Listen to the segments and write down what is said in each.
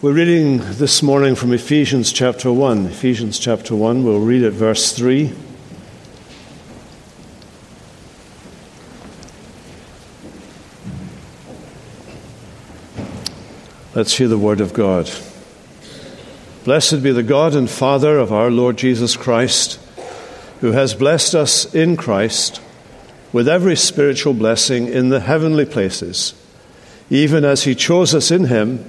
We're reading this morning from Ephesians chapter 1. Ephesians chapter 1, we'll read at verse 3. Let's hear the word of God. Blessed be the God and Father of our Lord Jesus Christ, who has blessed us in Christ with every spiritual blessing in the heavenly places, even as he chose us in him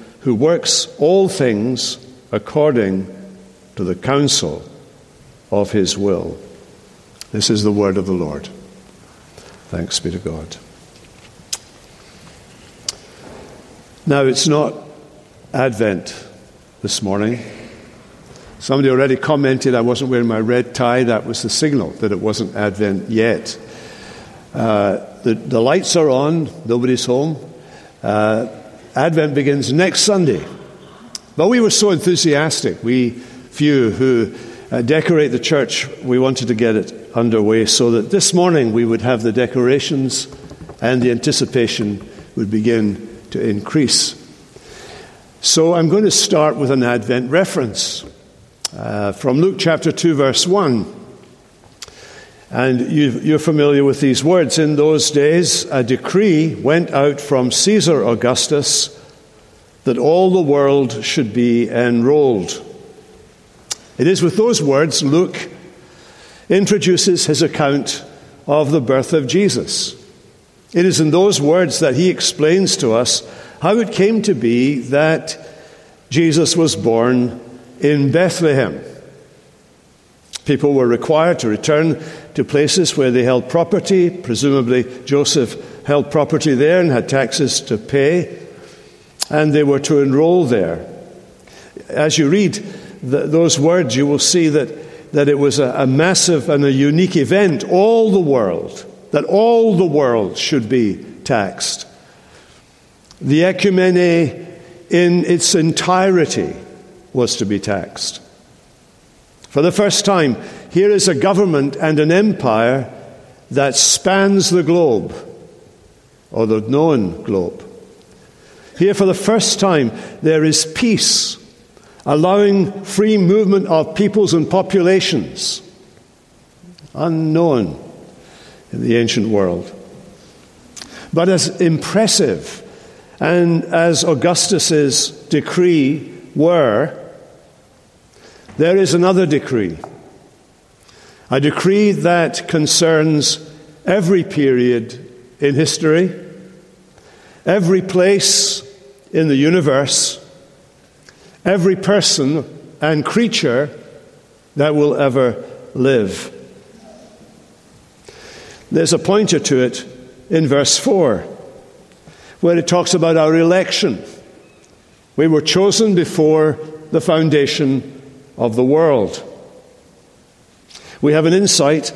who works all things according to the counsel of His will. This is the word of the Lord. Thanks be to God. Now, it's not Advent this morning. Somebody already commented I wasn't wearing my red tie. That was the signal that it wasn't Advent yet. Uh, the, the, lights are on, nobody's home. Uh, Advent begins next Sunday. But we were so enthusiastic, we few who uh, decorate the church, we wanted to get it underway so that this morning we would have the decorations and the anticipation would begin to increase. So I'm going to start with an Advent reference uh, from Luke chapter 2, verse 1. And you, are familiar with these words. In those days, a decree went out from Caesar Augustus that all the world should be enrolled. It is with those words Luke introduces his account of the birth of Jesus. It is in those words that he explains to us how it came to be that Jesus was born in Bethlehem. People were required to return to places where they held property. Presumably, Joseph held property there and had taxes to pay, and they were to enroll there. As you read the, those words, you will see that, that it was a, a massive and a unique event. All the world, that all the world should be taxed. The ecumene in its entirety was to be taxed. For the first time, here is a government and an empire that spans the globe, or the known globe. Here, for the first time, there is peace, allowing free movement of peoples and populations, unknown in the ancient world. But as impressive and as Augustus's decree were, there is another decree. A decree that concerns every period in history, every place in the universe, every person and creature that will ever live. There's a pointer to it in verse 4 where it talks about our election. We were chosen before the foundation of the world. We have an insight,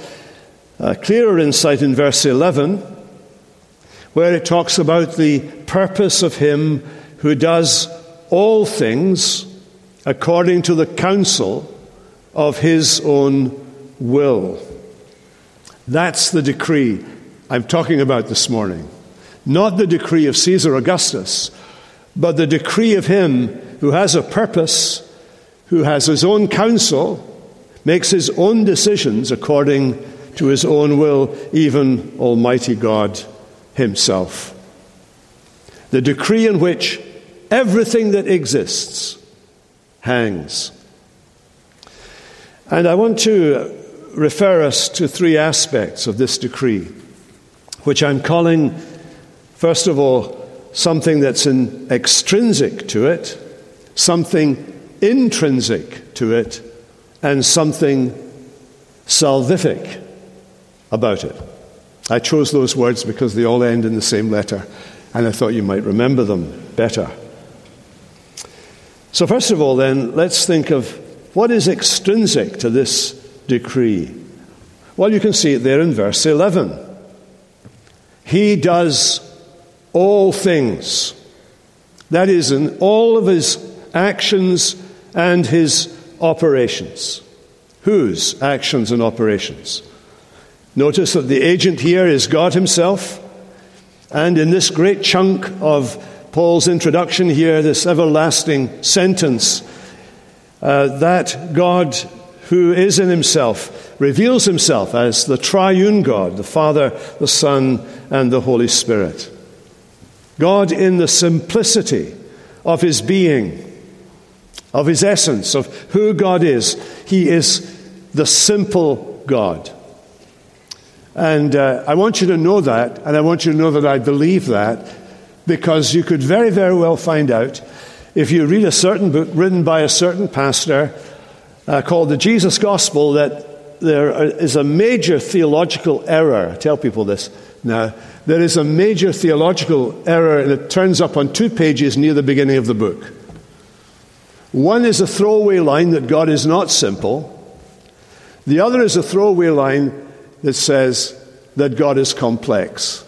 a clearer insight in verse 11, where it talks about the purpose of Him who does all things according to the counsel of His own will. That's the decree I'm talking about this morning. Not the decree of Caesar Augustus, but the decree of him who has a purpose, who has his own counsel, makes his own decisions according to his own will, even Almighty God himself. The decree in which everything that exists hangs. And I want to refer us to three aspects of this decree, which I'm calling, first of all, something that's in, extrinsic to it, something intrinsic to it, and something salvific about it. I chose those words because they all end in the same letter, and I thought you might remember them better. So, first of all, then, let's think of what is extrinsic to this decree. Well, you can see it there in verse 11. He does all things. That is, in all of his actions and his operations. Whose actions and operations? Notice that the agent here is God Himself. And in this great chunk of Paul's introduction here, this everlasting sentence, uh, that God who is in Himself reveals Himself as the triune God, the Father, the Son, and the Holy Spirit. God in the simplicity of His being, of His essence, of who God is. He is the simple God. And uh, I want you to know that, and I want you to know that I believe that, because you could very, very well find out if you read a certain book written by a certain pastor uh, called the Jesus Gospel that there is a major theological error. I tell people this now. There is a major theological error, and it turns up on two pages near the beginning of the book. One is a throwaway line that God is not simple, the other is a throwaway line that says that God is complex.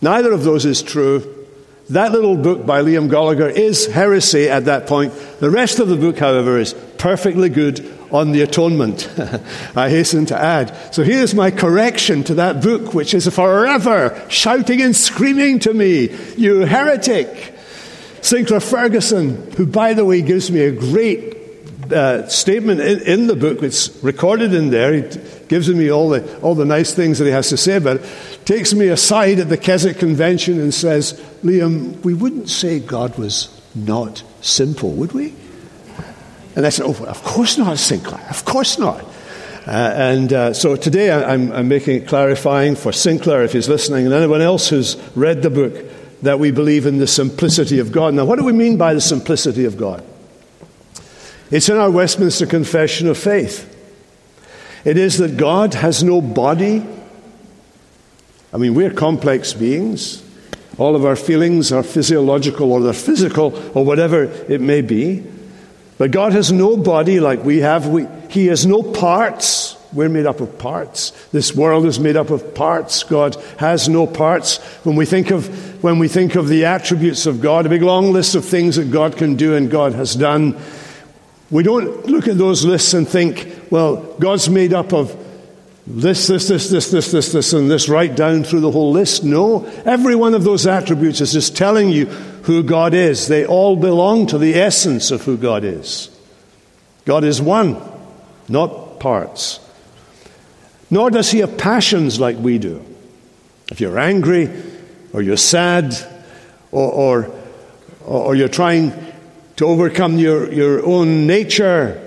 Neither of those is true. That little book by Liam Goligher is heresy at that point. The rest of the book, however, is perfectly good on the atonement, I hasten to add. So here's my correction to that book, which is forever shouting and screaming to me, You heretic! Sinclair Ferguson, who, by the way, gives me a great uh, statement in, in, the book, it's recorded in there. He gives me all the, all the nice things that he has to say about it. Takes me aside at the Keswick Convention and says, Liam, we wouldn't say God was not simple, would we? And I said, Oh, of course not, Sinclair. Of course not. Uh, and uh, so today I'm, I'm making it clarifying for Sinclair, if he's listening, and anyone else who's read the book, that we believe in the simplicity of God. Now, what do we mean by the simplicity of God? It's in our Westminster Confession of Faith. It is that God has no body. I mean, we're complex beings. All of our feelings are physiological or they're physical or whatever it may be. But God has no body like we have. We, he has no parts. We're made up of parts. This world is made up of parts. God has no parts. When we think of, when we think of the attributes of God, a big long list of things that God can do and God has done, we don't look at those lists and think, well, God's made up of this, this, this, this, this, this, this, and this, right down through the whole list. No. Every one of those attributes is just telling you who God is. They all belong to the essence of who God is. God is one, not parts. Nor does he have passions like we do. If you're angry, or you're sad, or, or, or you're trying to overcome your, your own nature.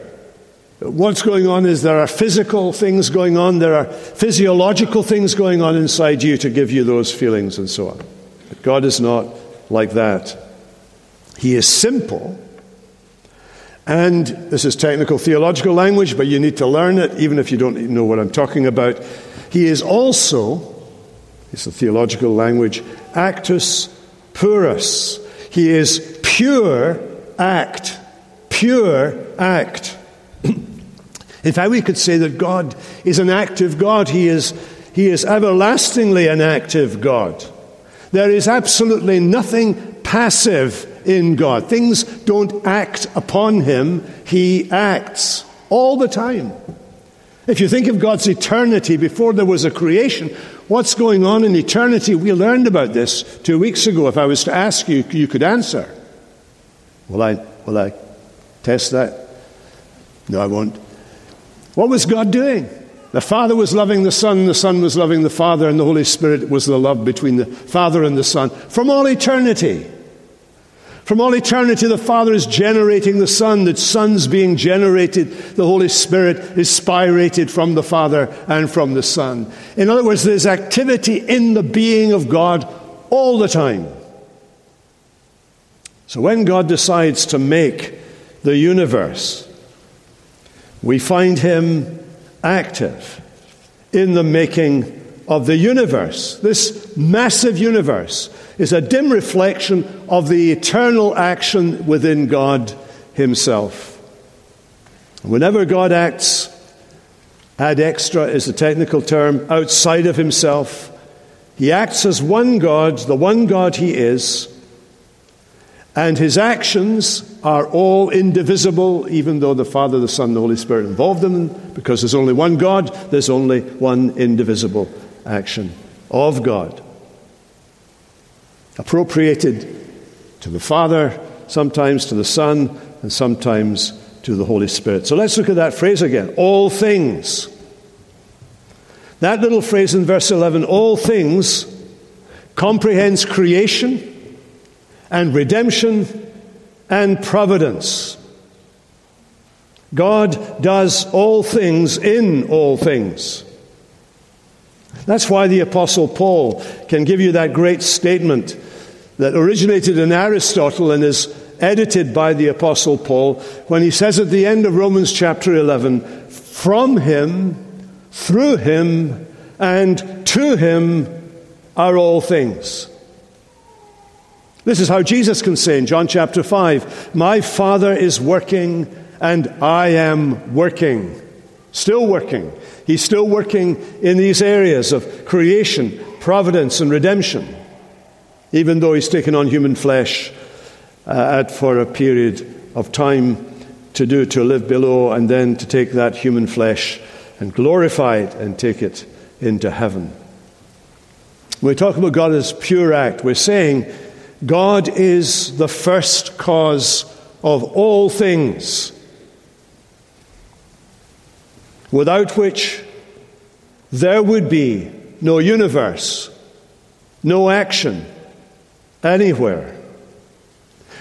What's going on is there are physical things going on, there are physiological things going on inside you to give you those feelings and so on. But God is not like that. He is simple. And this is technical theological language, but you need to learn it even if you don't know what I'm talking about. He is also, it's a theological language, actus purus. He is pure act. Pure act. In fact, we could say that God is an active God. He is, he is everlastingly an active God. There is absolutely nothing passive in God. Things don't act upon Him, He acts all the time. If you think of God's eternity before there was a creation, what's going on in eternity? We learned about this two weeks ago. If I was to ask you, you could answer. Will I, will I test that? No, I won't. What was God doing? The Father was loving the Son, the Son was loving the Father, and the Holy Spirit was the love between the Father and the Son from all eternity. From all eternity, the Father is generating the Son, the Son's being generated, the Holy Spirit is spirated from the Father and from the Son. In other words, there's activity in the being of God all the time. So when God decides to make the universe, we find Him active in the making of the universe. This massive universe is a dim reflection of the eternal action within God Himself. Whenever God acts, ad extra is the technical term, outside of Himself, He acts as one God, the one God He is, and His actions are all indivisible, even though the Father, the Son, the Holy Spirit involved in them, because there's only one God, there's only one indivisible action of God. Appropriated to the Father, sometimes to the Son, and sometimes to the Holy Spirit. So let's look at that phrase again all things. That little phrase in verse 11, all things, comprehends creation and redemption and providence. God does all things in all things. That's why the Apostle Paul can give you that great statement that originated in Aristotle and is edited by the Apostle Paul when he says at the end of Romans chapter 11, From him, through him, and to him are all things. This is how Jesus can say in John chapter 5 My Father is working, and I am working. Still working. He's still working in these areas of creation, providence, and redemption, even though he's taken on human flesh uh, for a period of time to do, to live below, and then to take that human flesh and glorify it and take it into heaven. When we talk about God as pure act, we're saying God is the first cause of all things without which there would be no universe, no action anywhere.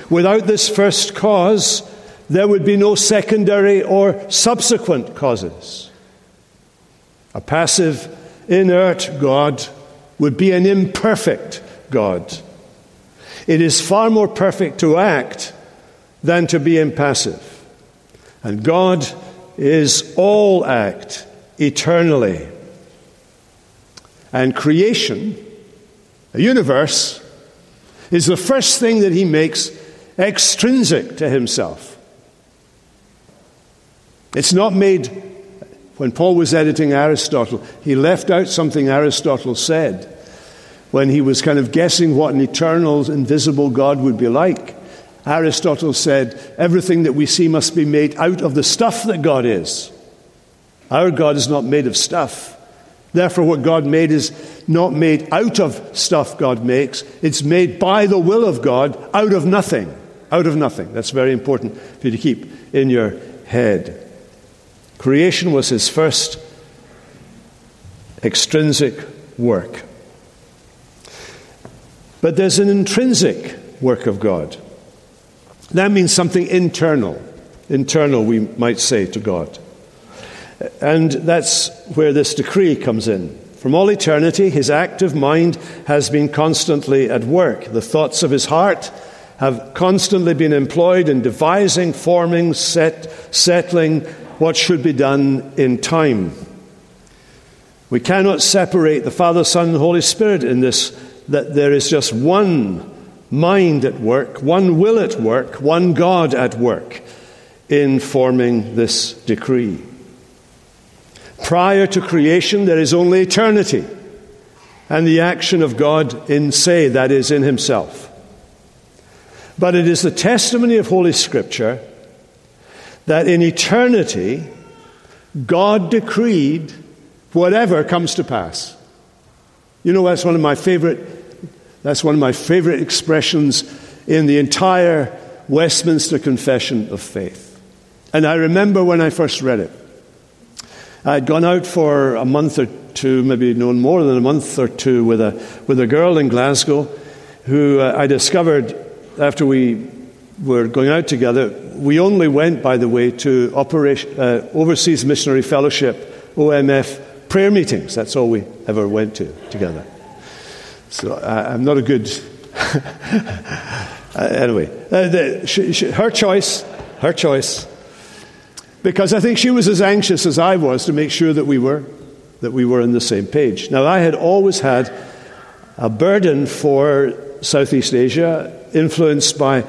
Without this first cause, there would be no secondary or subsequent causes. A passive, inert God would be an imperfect God. It is far more perfect to act than to be impassive. And God is all act eternally. And creation, a universe, is the first thing that he makes extrinsic to himself. It's not made, when Paul was editing Aristotle, he left out something Aristotle said when he was kind of guessing what an eternal, invisible God would be like. Aristotle said, everything that we see must be made out of the stuff that God is. Our God is not made of stuff. Therefore, what God made is not made out of stuff God makes, it's made by the will of God out of nothing. Out of nothing. That's very important for you to keep in your head. Creation was his first extrinsic work. But there's an intrinsic work of God. That means something internal, internal, we might say, to God. And that's where this decree comes in. From all eternity, his active mind has been constantly at work. The thoughts of his heart have constantly been employed in devising, forming, set, settling what should be done in time. We cannot separate the Father, Son, and Holy Spirit in this, that there is just one mind at work, one will at work, one God at work in forming this decree. Prior to creation, there is only eternity and the action of God in se, that is, in Himself. But it is the testimony of Holy Scripture that in eternity, God decreed whatever comes to pass. You know, that's one of my favorite that's one of my favorite expressions in the entire Westminster Confession of Faith. And I remember when I first read it. I'd gone out for a month or two, maybe no more than a month or two, with a, with a girl in Glasgow who uh, I discovered after we were going out together, we only went, by the way, to Operation, uh, Overseas Missionary Fellowship, OMF, prayer meetings. That's all we ever went to together. So I, am not a good. uh, anyway, uh, the, she, she, her choice, her choice. Because I think she was as anxious as I was to make sure that we were, that we were on the same page. Now, I had always had a burden for Southeast Asia, influenced by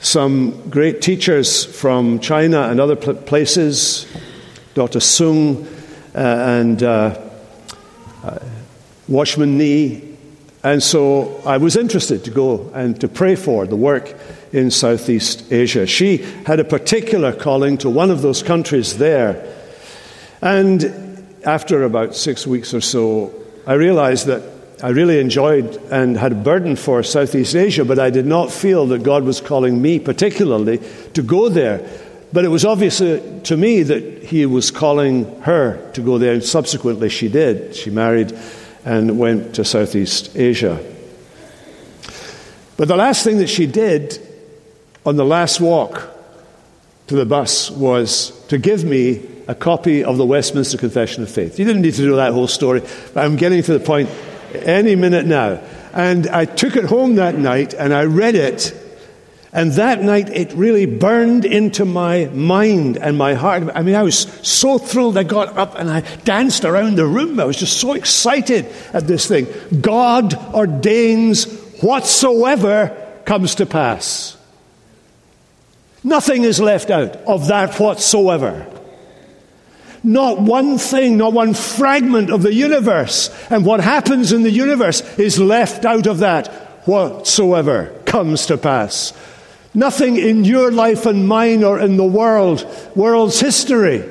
some great teachers from China and other places, Dr. Sung uh, and uh, uh, Nee. And so I was interested to go and to pray for the work in Southeast Asia. She had a particular calling to one of those countries there. And after about six weeks or so, I realized that I really enjoyed and had a burden for Southeast Asia, but I did not feel that God was calling me particularly to go there. But it was obvious uh, to me that He was calling her to go there, and subsequently she did. She married and went to Southeast Asia. But the last thing that she did on the last walk to the bus was to give me a copy of the Westminster Confession of Faith. You didn't need to do that whole story, but I'm getting to the point any minute now. And I took it home that night and I read it. And that night it really burned into my mind and my heart. I mean, I was so thrilled. I got up and I danced around the room. I was just so excited at this thing. God ordains whatsoever comes to pass. Nothing is left out of that whatsoever. Not one thing, not one fragment of the universe. And what happens in the universe is left out of that whatsoever comes to pass. Nothing in your life and mine or in the world, world's history,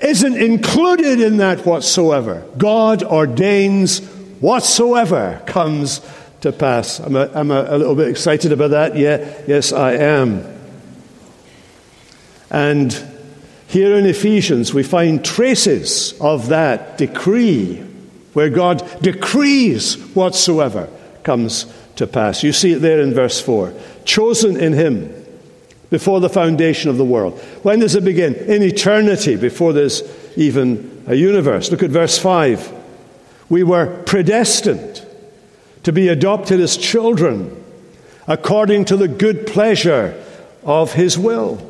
isn't included in that whatsoever. God ordains whatsoever comes to pass. I'm a, I'm a, a little bit excited about that. Yeah, yes, I am. And here in Ephesians, we find traces of that decree, where God decrees whatsoever comes to pass. You see it there in verse 4. Chosen in Him before the foundation of the world. When does it begin? In eternity, before there's even a universe. Look at verse 5. We were predestined to be adopted as children according to the good pleasure of His will.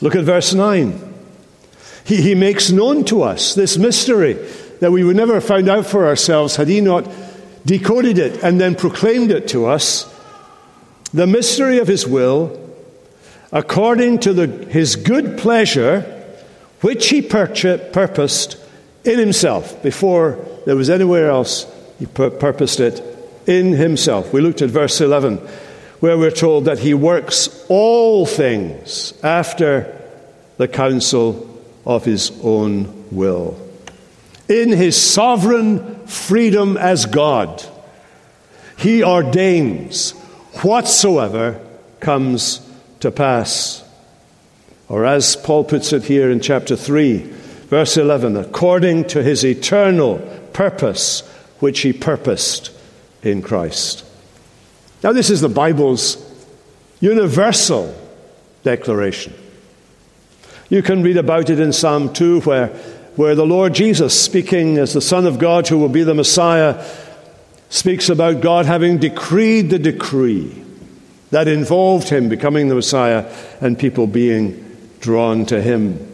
Look at verse 9. He, he makes known to us this mystery that we would never have found out for ourselves had He not decoded it and then proclaimed it to us. The mystery of His will, according to the, His good pleasure, which He purposed in Himself before there was anywhere else. He purposed it in Himself. We looked at verse 11 where we're told that he works all things after the counsel of his own will. In his sovereign freedom as God, he ordains whatsoever comes to pass. Or as Paul puts it here in chapter 3, verse 11, according to his eternal purpose, which he purposed in Christ. Now, this is the Bible's universal declaration. You can read about it in Psalm 2, where, where the Lord Jesus, speaking as the Son of God who will be the Messiah, speaks about God having decreed the decree that involved him becoming the Messiah and people being drawn to him.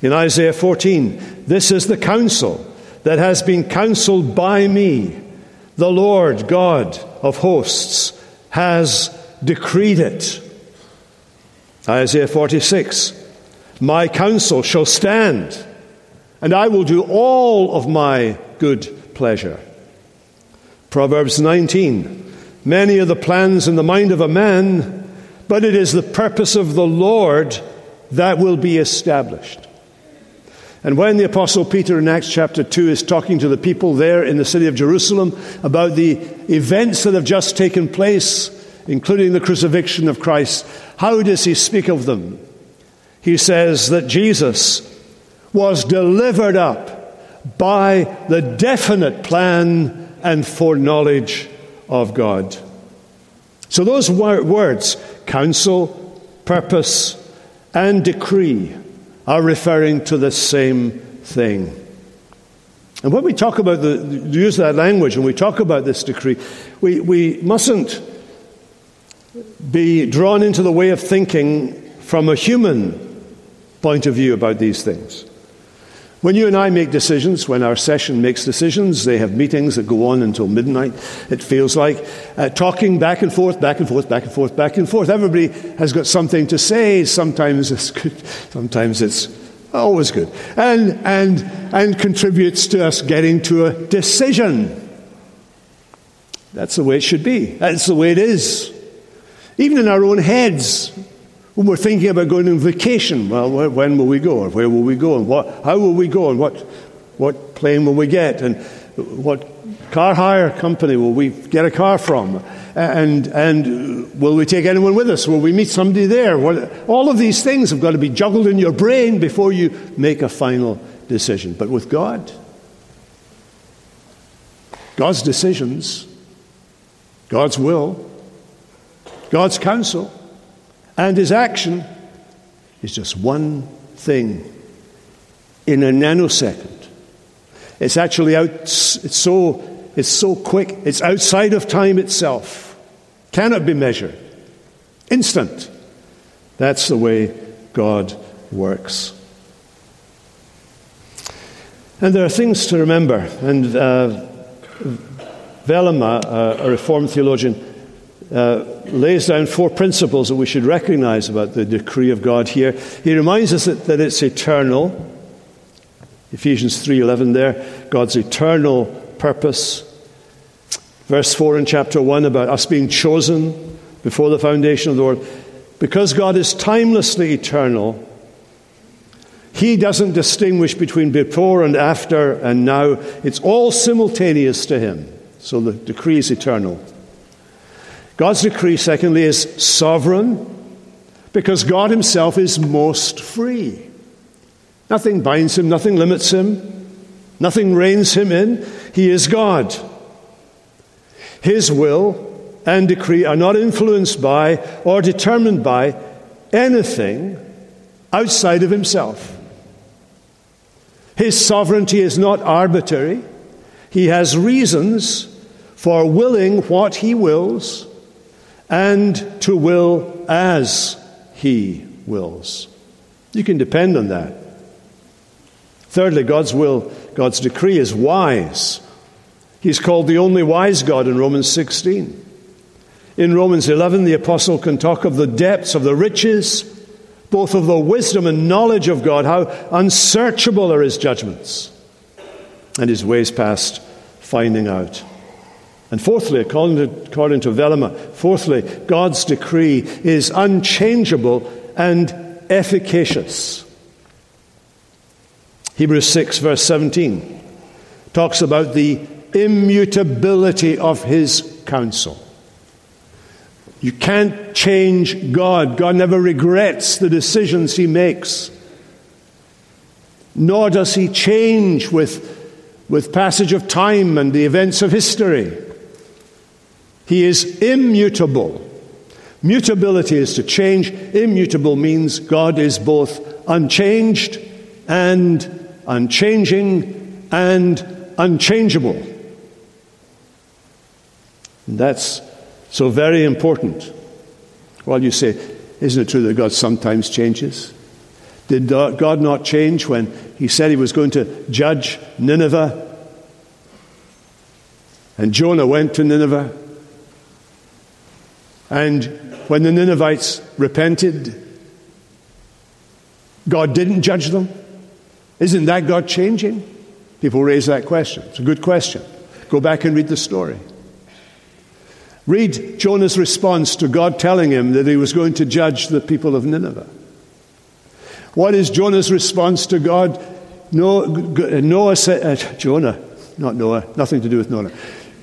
In Isaiah 14, this is the counsel that has been counseled by me the Lord God of hosts has decreed it. Isaiah 46 My counsel shall stand, and I will do all of my good pleasure. Proverbs 19 Many are the plans in the mind of a man, but it is the purpose of the Lord that will be established. And when the Apostle Peter in Acts chapter 2 is talking to the people there in the city of Jerusalem about the events that have just taken place, including the crucifixion of Christ, how does he speak of them? He says that Jesus was delivered up by the definite plan and foreknowledge of God. So those words, counsel, purpose, and decree, are referring to the same thing. And when we talk about the use that language and we talk about this decree, we, we mustn't be drawn into the way of thinking from a human point of view about these things. When you and I make decisions, when our session makes decisions, they have meetings that go on until midnight, it feels like, uh, talking back and forth, back and forth, back and forth, back and forth. Everybody has got something to say. Sometimes it's good, sometimes it's always good, and, and, and contributes to us getting to a decision. That's the way it should be, that's the way it is. Even in our own heads, we're thinking about going on vacation, well, when will we go? Or where will we go? And what, how will we go? And what, what plane will we get? And what car hire company will we get a car from? And, and will we take anyone with us? Will we meet somebody there? What, all of these things have got to be juggled in your brain before you make a final decision. But with God, God's decisions, God's will, God's counsel, and his action is just one thing in a nanosecond. It's actually out, it's so, it's so quick, it's outside of time itself, cannot be measured. Instant. That's the way God works. And there are things to remember. And uh, Velema, uh, a Reformed theologian, uh, lays down four principles that we should recognize about the decree of God here. He reminds us that, that it's eternal. Ephesians 3:11 there, God's eternal purpose. Verse 4 in chapter 1 about us being chosen before the foundation of the world. Because God is timelessly eternal, he doesn't distinguish between before and after and now. It's all simultaneous to him. So the decree is eternal. God's decree, secondly, is sovereign because God Himself is most free. Nothing binds Him, nothing limits Him, nothing reins Him in. He is God. His will and decree are not influenced by or determined by anything outside of Himself. His sovereignty is not arbitrary. He has reasons for willing what He wills and to will as He wills. You can depend on that. Thirdly, God's will, God's decree is wise. He's called the only wise God in Romans 16. In Romans 11, the apostle can talk of the depths of the riches, both of the wisdom and knowledge of God, how unsearchable are his judgments, and his ways past finding out. And fourthly, according to, according to Velema, fourthly, God's decree is unchangeable and efficacious. Hebrews 6, verse 17, talks about the immutability of his counsel. You can't change God. God never regrets the decisions he makes. Nor does he change with, with passage of time and the events of history. He is immutable. Mutability is to change. Immutable means God is both unchanged and unchanging and unchangeable. And that's so very important. Well, you say, isn't it true that God sometimes changes? Did God not change when He said He was going to judge Nineveh? And Jonah went to Nineveh and when the Ninevites repented, God didn't judge them. Isn't that God changing? People raise that question. It's a good question. Go back and read the story. Read Jonah's response to God telling him that he was going to judge the people of Nineveh. What is Jonah's response to God? Noah, Noah said, uh, Jonah, not Noah, nothing to do with Noah.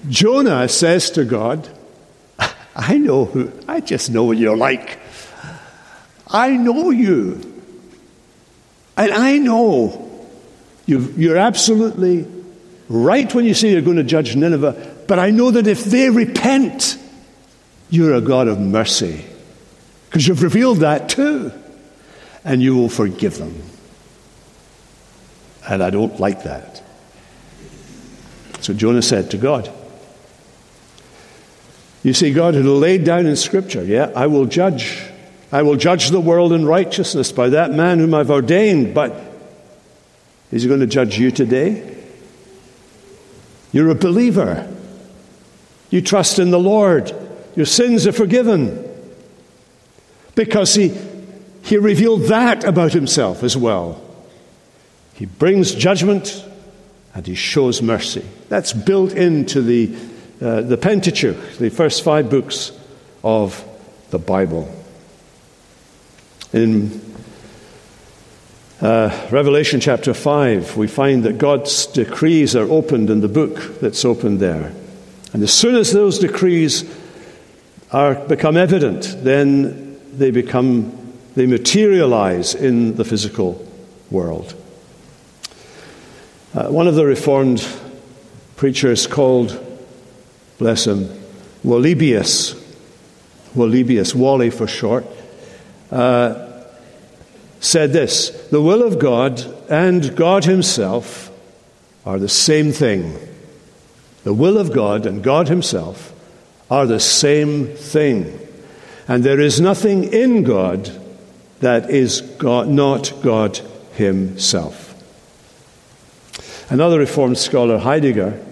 Jonah says to God, I know who, I just know what you're like. I know you. And I know you are absolutely right when you say you're going to judge Nineveh, but I know that if they repent, You're a God of mercy because you've revealed that too. And you will forgive them. And I don't like that. So Jonah said to God. You see, God had laid down in Scripture, yeah, I will judge. I will judge the world in righteousness by that man whom I've ordained. But is he going to judge you today? You're a believer. You trust in the Lord. Your sins are forgiven. Because he, he revealed that about himself as well. He brings judgment and he shows mercy. That's built into the, uh, the Pentateuch, the first five books of the Bible. In uh, Revelation chapter 5, we find that God's decrees are opened in the book that's opened there. And as soon as those decrees are, become evident, then they become, they materialize in the physical world. Uh, one of the Reformed preachers called, bless him, Wollebius, Wollebius, Wally for short, uh, said this The will of God and God Himself are the same thing. The will of God and God Himself are the same thing. And there is nothing in God that is God, not God Himself. Another Reformed scholar, Heidegger,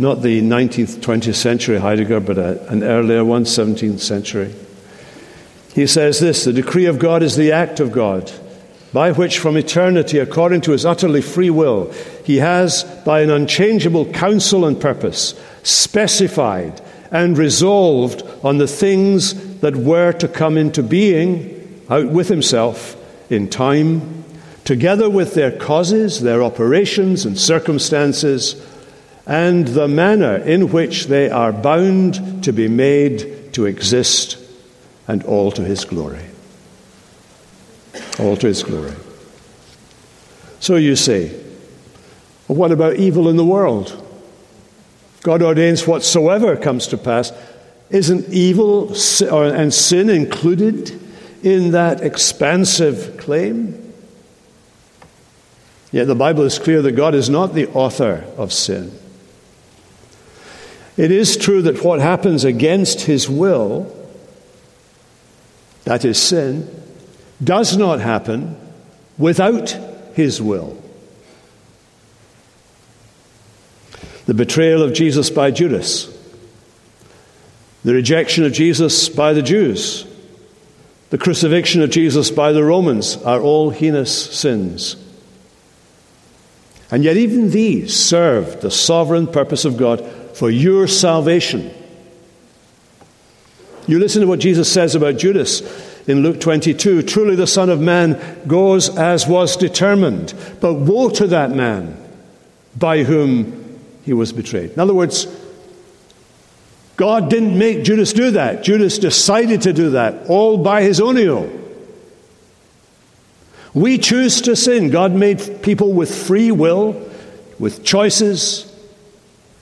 not the 19th, 20th century Heidegger, but a, an earlier one, 17th century, he says this The decree of God is the act of God, by which from eternity, according to his utterly free will, he has, by an unchangeable counsel and purpose, specified and resolved on the things that were to come into being out with himself in time together with their causes, their operations and circumstances, and the manner in which they are bound to be made to exist, and all to His glory. All to His glory. So you say, what about evil in the world? God ordains whatsoever comes to pass. Isn't evil and sin included in that expansive claim? Yet the Bible is clear that God is not the author of sin. It is true that what happens against his will, that is sin, does not happen without his will. The betrayal of Jesus by Judas, the rejection of Jesus by the Jews, the crucifixion of Jesus by the Romans are all heinous sins. And yet, even these serve the sovereign purpose of God for your salvation. You listen to what Jesus says about Judas in Luke 22 Truly, the Son of Man goes as was determined, but woe to that man by whom he was betrayed. In other words, God didn't make Judas do that. Judas decided to do that all by his own will. We choose to sin. God made people with free will, with choices.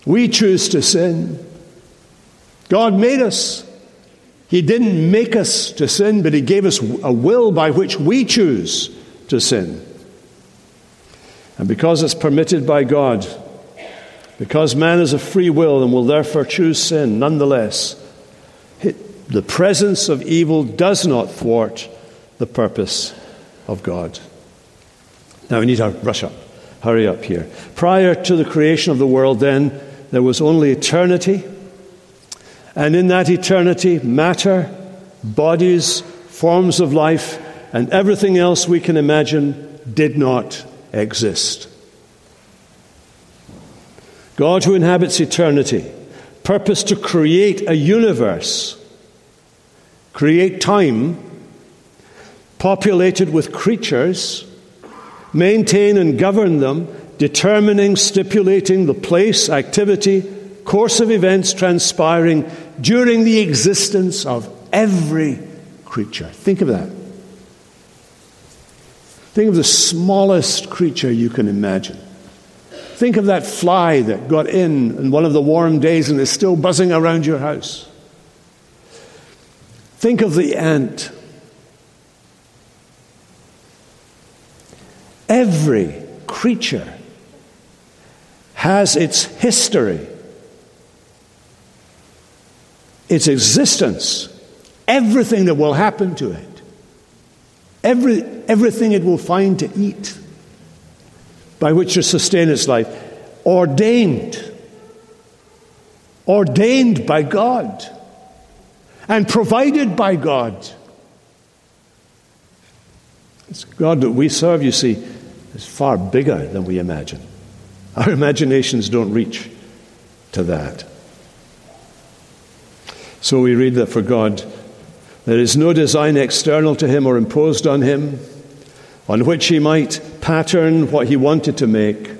We choose to sin. God made us. He didn't make us to sin, but He gave us a will by which we choose to sin. And because it's permitted by God, because man is a free will and will therefore choose sin, nonetheless, the presence of evil does not thwart the purpose of God. Now we need to rush up, hurry up here. Prior to the creation of the world, then, there was only eternity. And in that eternity, matter, bodies, forms of life, and everything else we can imagine did not exist. God, who inhabits eternity, purposed to create a universe, create time populated with creatures, maintain and govern them, determining, stipulating the place, activity, course of events transpiring during the existence of every creature. Think of that. Think of the smallest creature you can imagine. Think of that fly that got in in one of the warm days and is still buzzing around your house. Think of the ant. Every creature has its history, its existence, everything that will happen to it, every, everything it will find to eat, by which to sustain its life, ordained, ordained by God, and provided by God. It's God that we serve, you see, is far bigger than we imagine. Our imaginations don't reach to that. So we read that for God, there is no design external to him or imposed on him on which he might pattern what he wanted to make.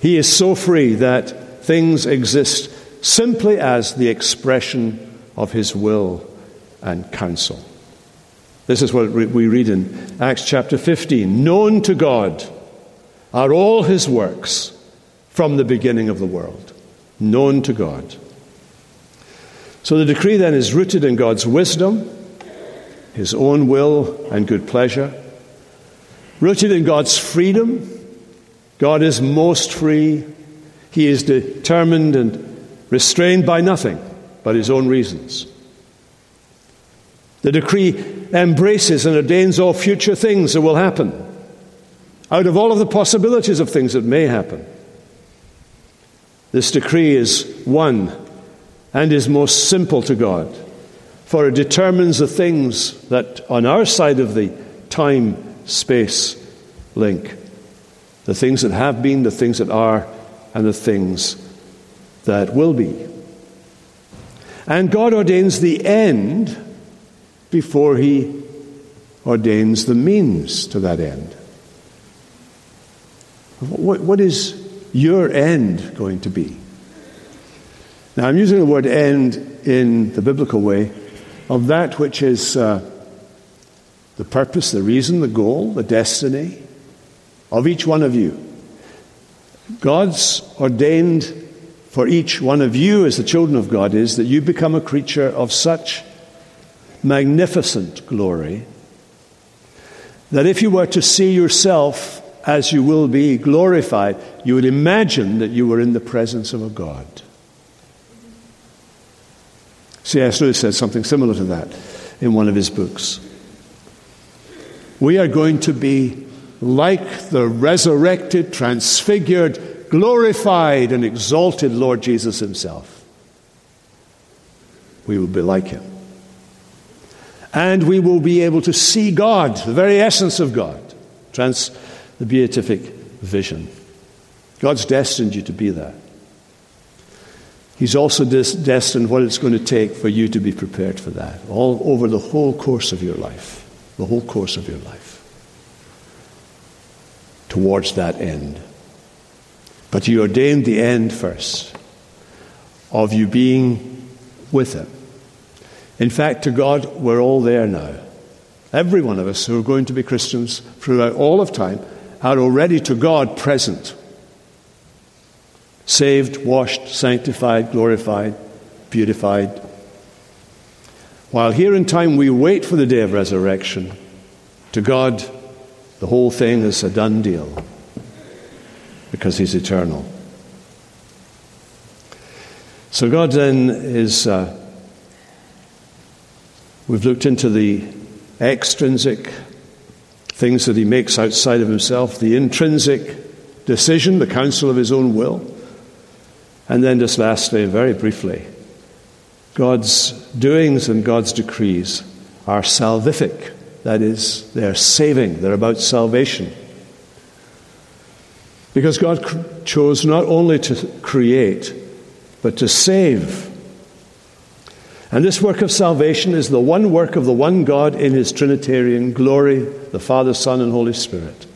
He is so free that things exist simply as the expression of his will and counsel. This is what we read in Acts chapter 15. Known to God are all his works from the beginning of the world. Known to God. So the decree then is rooted in God's wisdom, his own will and good pleasure, rooted in God's freedom. God is most free. He is determined and restrained by nothing but his own reasons. The decree embraces and ordains all future things that will happen, out of all of the possibilities of things that may happen. This decree is one and is most simple to God, for it determines the things that on our side of the time space link the things that have been, the things that are, and the things that will be. And God ordains the end before he ordains the means to that end. What, what is your end going to be? Now, I'm using the word end in the biblical way of that which is uh, the purpose, the reason, the goal, the destiny of each one of you. God's ordained for each one of you, as the children of God, is that you become a creature of such magnificent glory that if you were to see yourself as you will be glorified, you would imagine that you were in the presence of a God. C.S. Lewis says something similar to that in one of his books. We are going to be like the resurrected, transfigured, glorified, and exalted Lord Jesus Himself. We will be like Him and we will be able to see God, the very essence of God, trans the beatific vision. God's destined you to be that. He's also des- destined what it's going to take for you to be prepared for that, all over the whole course of your life, the whole course of your life, towards that end. But He ordained the end first of you being with Him in fact, to God, we're all there now. Every one of us who are going to be Christians throughout all of time are already to God present. Saved, washed, sanctified, glorified, beautified. While here in time we wait for the day of resurrection, to God, the whole thing is a done deal because He's eternal. So God then is. Uh, We've looked into the extrinsic things that he makes outside of himself, the intrinsic decision, the counsel of his own will. And then, just lastly, very briefly, God's doings and God's decrees are salvific. That is, they're saving, they're about salvation. Because God chose not only to create, but to save. And this work of salvation is the one work of the one God in his Trinitarian glory, the Father, Son, and Holy Spirit,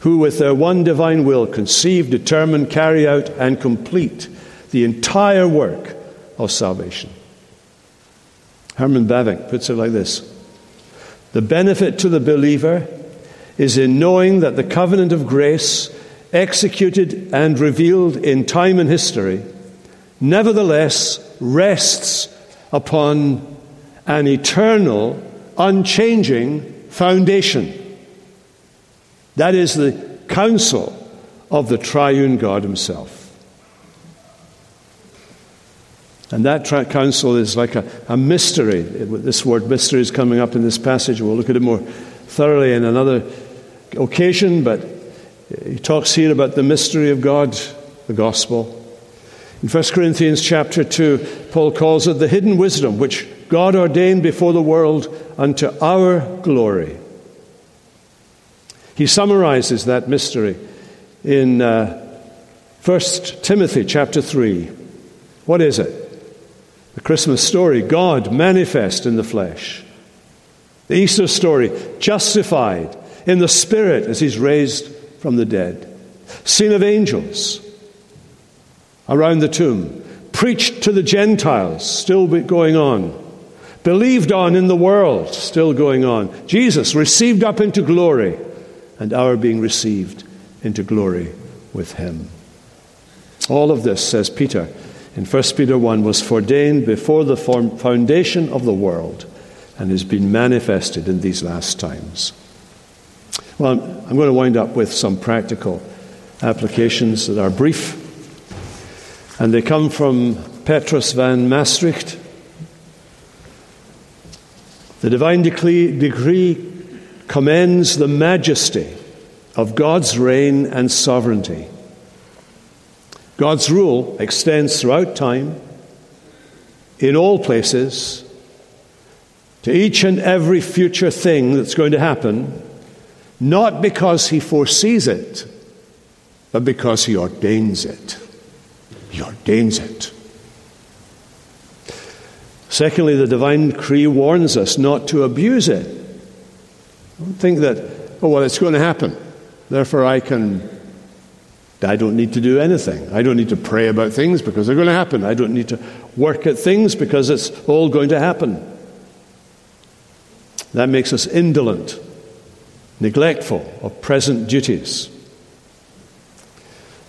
who with their one divine will conceive, determine, carry out, and complete the entire work of salvation. Herman Bavinck puts it like this The benefit to the believer is in knowing that the covenant of grace executed and revealed in time and history, nevertheless rests upon an eternal, unchanging foundation. That is the counsel of the triune God Himself. And that tri- counsel is like a, a mystery. This word mystery is coming up in this passage. We'll look at it more thoroughly in another occasion, but he talks here about the mystery of God, the gospel. In 1 Corinthians chapter 2, Paul calls it the hidden wisdom which God ordained before the world unto our glory. He summarizes that mystery in uh, 1 Timothy chapter 3. What is it? The Christmas story, God manifest in the flesh. The Easter story, justified in the Spirit as he's raised from the dead. Seen of angels around the tomb. Preached to the Gentiles, still going on. Believed on in the world, still going on. Jesus received up into glory, and our being received into glory with him. All of this, says Peter in 1 Peter 1, was foreordained before the foundation of the world and has been manifested in these last times. Well, I'm going to wind up with some practical applications that are brief, and they come from Petrus van Mastricht. The divine decree commends the majesty of God's reign and sovereignty. God's rule extends throughout time, in all places, to each and every future thing that's going to happen, not because He foresees it, but because He ordains it. He ordains it. Secondly, the divine decree warns us not to abuse it. Don't think that, oh, well, it's going to happen. Therefore, I can, I don't need to do anything. I don't need to pray about things because they're going to happen. I don't need to work at things because it's all going to happen. That makes us indolent, neglectful of present duties.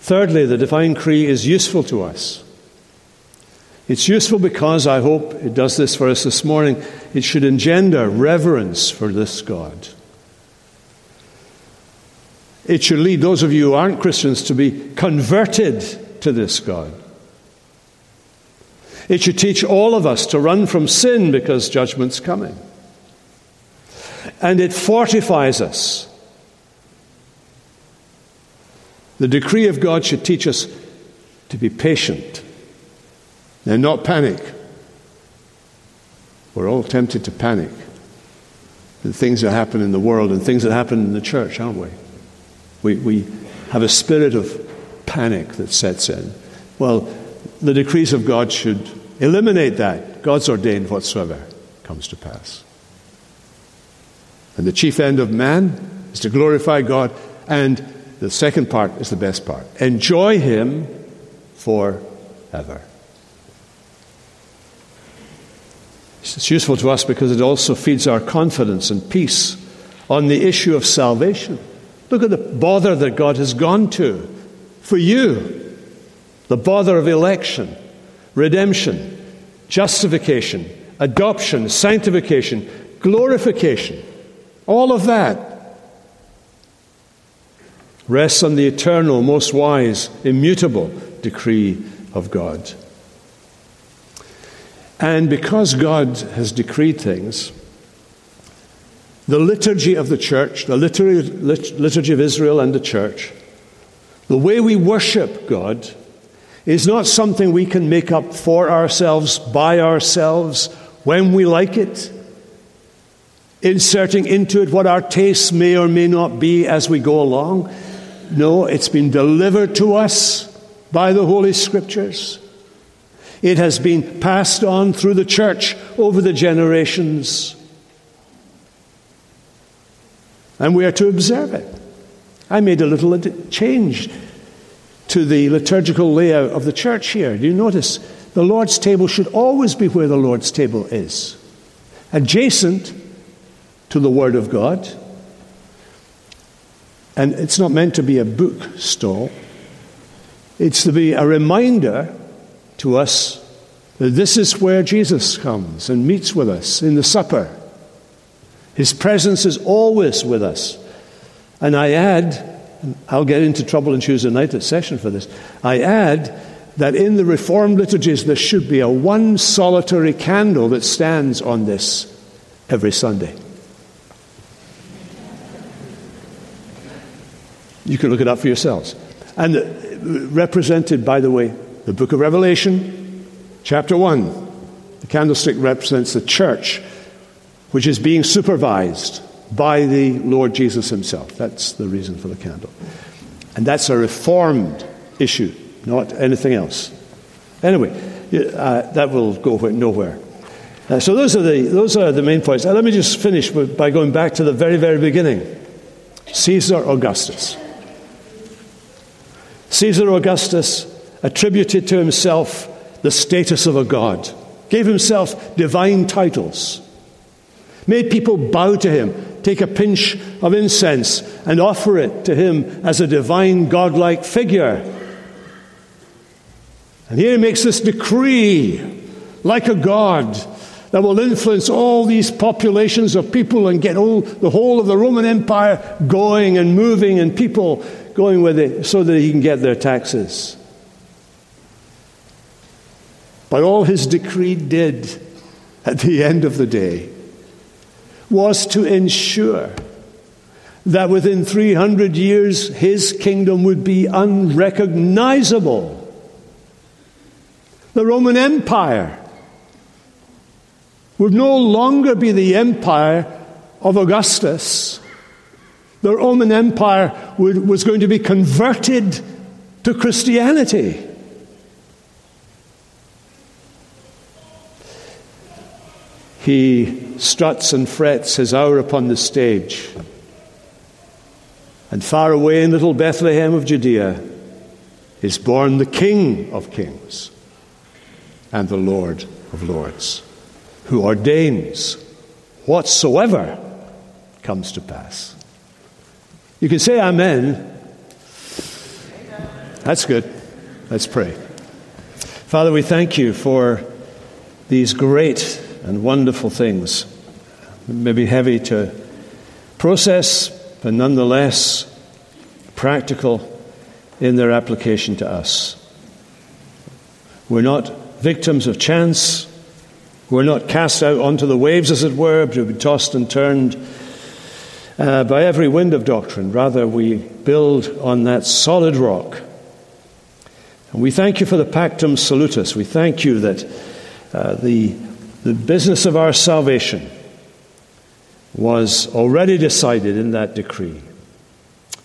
Thirdly, the divine decree is useful to us. It's useful because I hope it does this for us this morning. It should engender reverence for this God. It should lead those of you who aren't Christians to be converted to this God. It should teach all of us to run from sin because judgment's coming. And it fortifies us. The decree of God should teach us to be patient and not panic. We're all tempted to panic. The things that happen in the world and things that happen in the church, aren't we? We, we have a spirit of panic that sets in. Well, the decrees of God should eliminate that. God's ordained whatsoever comes to pass. And the chief end of man is to glorify God, and the second part is the best part enjoy Him forever. It's useful to us because it also feeds our confidence and peace on the issue of salvation. Look at the bother that God has gone to for you the bother of election, redemption, justification, adoption, sanctification, glorification. All of that rests on the eternal, most wise, immutable decree of God. And because God has decreed things, the liturgy of the church, the liturgy of Israel and the church, the way we worship God is not something we can make up for ourselves, by ourselves, when we like it, inserting into it what our tastes may or may not be as we go along. No, it's been delivered to us by the Holy Scriptures. It has been passed on through the church over the generations and we are to observe it. I made a little change to the liturgical layout of the church here. Do you notice? The Lord's table should always be where the Lord's table is, adjacent to the Word of God. And it's not meant to be a book stall, it's to be a reminder to us that this is where Jesus comes and meets with us in the supper. His presence is always with us. And I add, I'll get into trouble on Tuesday night at session for this. I add that in the Reformed liturgies there should be a one solitary candle that stands on this every Sunday. You can look it up for yourselves. And uh, represented, by the way, the book of Revelation, chapter 1. The candlestick represents the church, which is being supervised by the Lord Jesus himself. That's the reason for the candle. And that's a reformed issue, not anything else. Anyway, uh, that will go nowhere. Uh, so those are, the, those are the main points. Uh, let me just finish by going back to the very, very beginning Caesar Augustus. Caesar Augustus attributed to himself the status of a god, gave himself divine titles, made people bow to him, take a pinch of incense, and offer it to him as a divine godlike figure. And here he makes this decree, like a god, that will influence all these populations of people and get all, the whole of the Roman Empire going and moving and people going with it so that he can get their taxes. But all his decree did at the end of the day was to ensure that within 300 years his kingdom would be unrecognizable. The Roman Empire would no longer be the empire of Augustus, the Roman Empire would, was going to be converted to Christianity. He struts and frets his hour upon the stage. And far away in little Bethlehem of Judea is born the King of kings and the Lord of lords, who ordains whatsoever comes to pass. You can say Amen. That's good. Let's pray. Father, we thank you for these great and wonderful things. It may be heavy to process, but nonetheless practical in their application to us. We're not victims of chance. We're not cast out onto the waves, as it were, to be tossed and turned uh, by every wind of doctrine. Rather, we build on that solid rock. And we thank you for the Pactum Salutis. We thank you that uh, the, the business of our salvation was already decided in that decree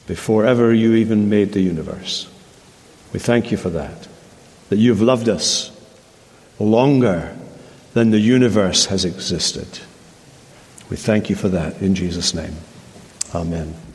before ever you even made the universe. We thank you for that, that you've loved us longer than the universe has existed. We thank you for that in Jesus' name. Amen.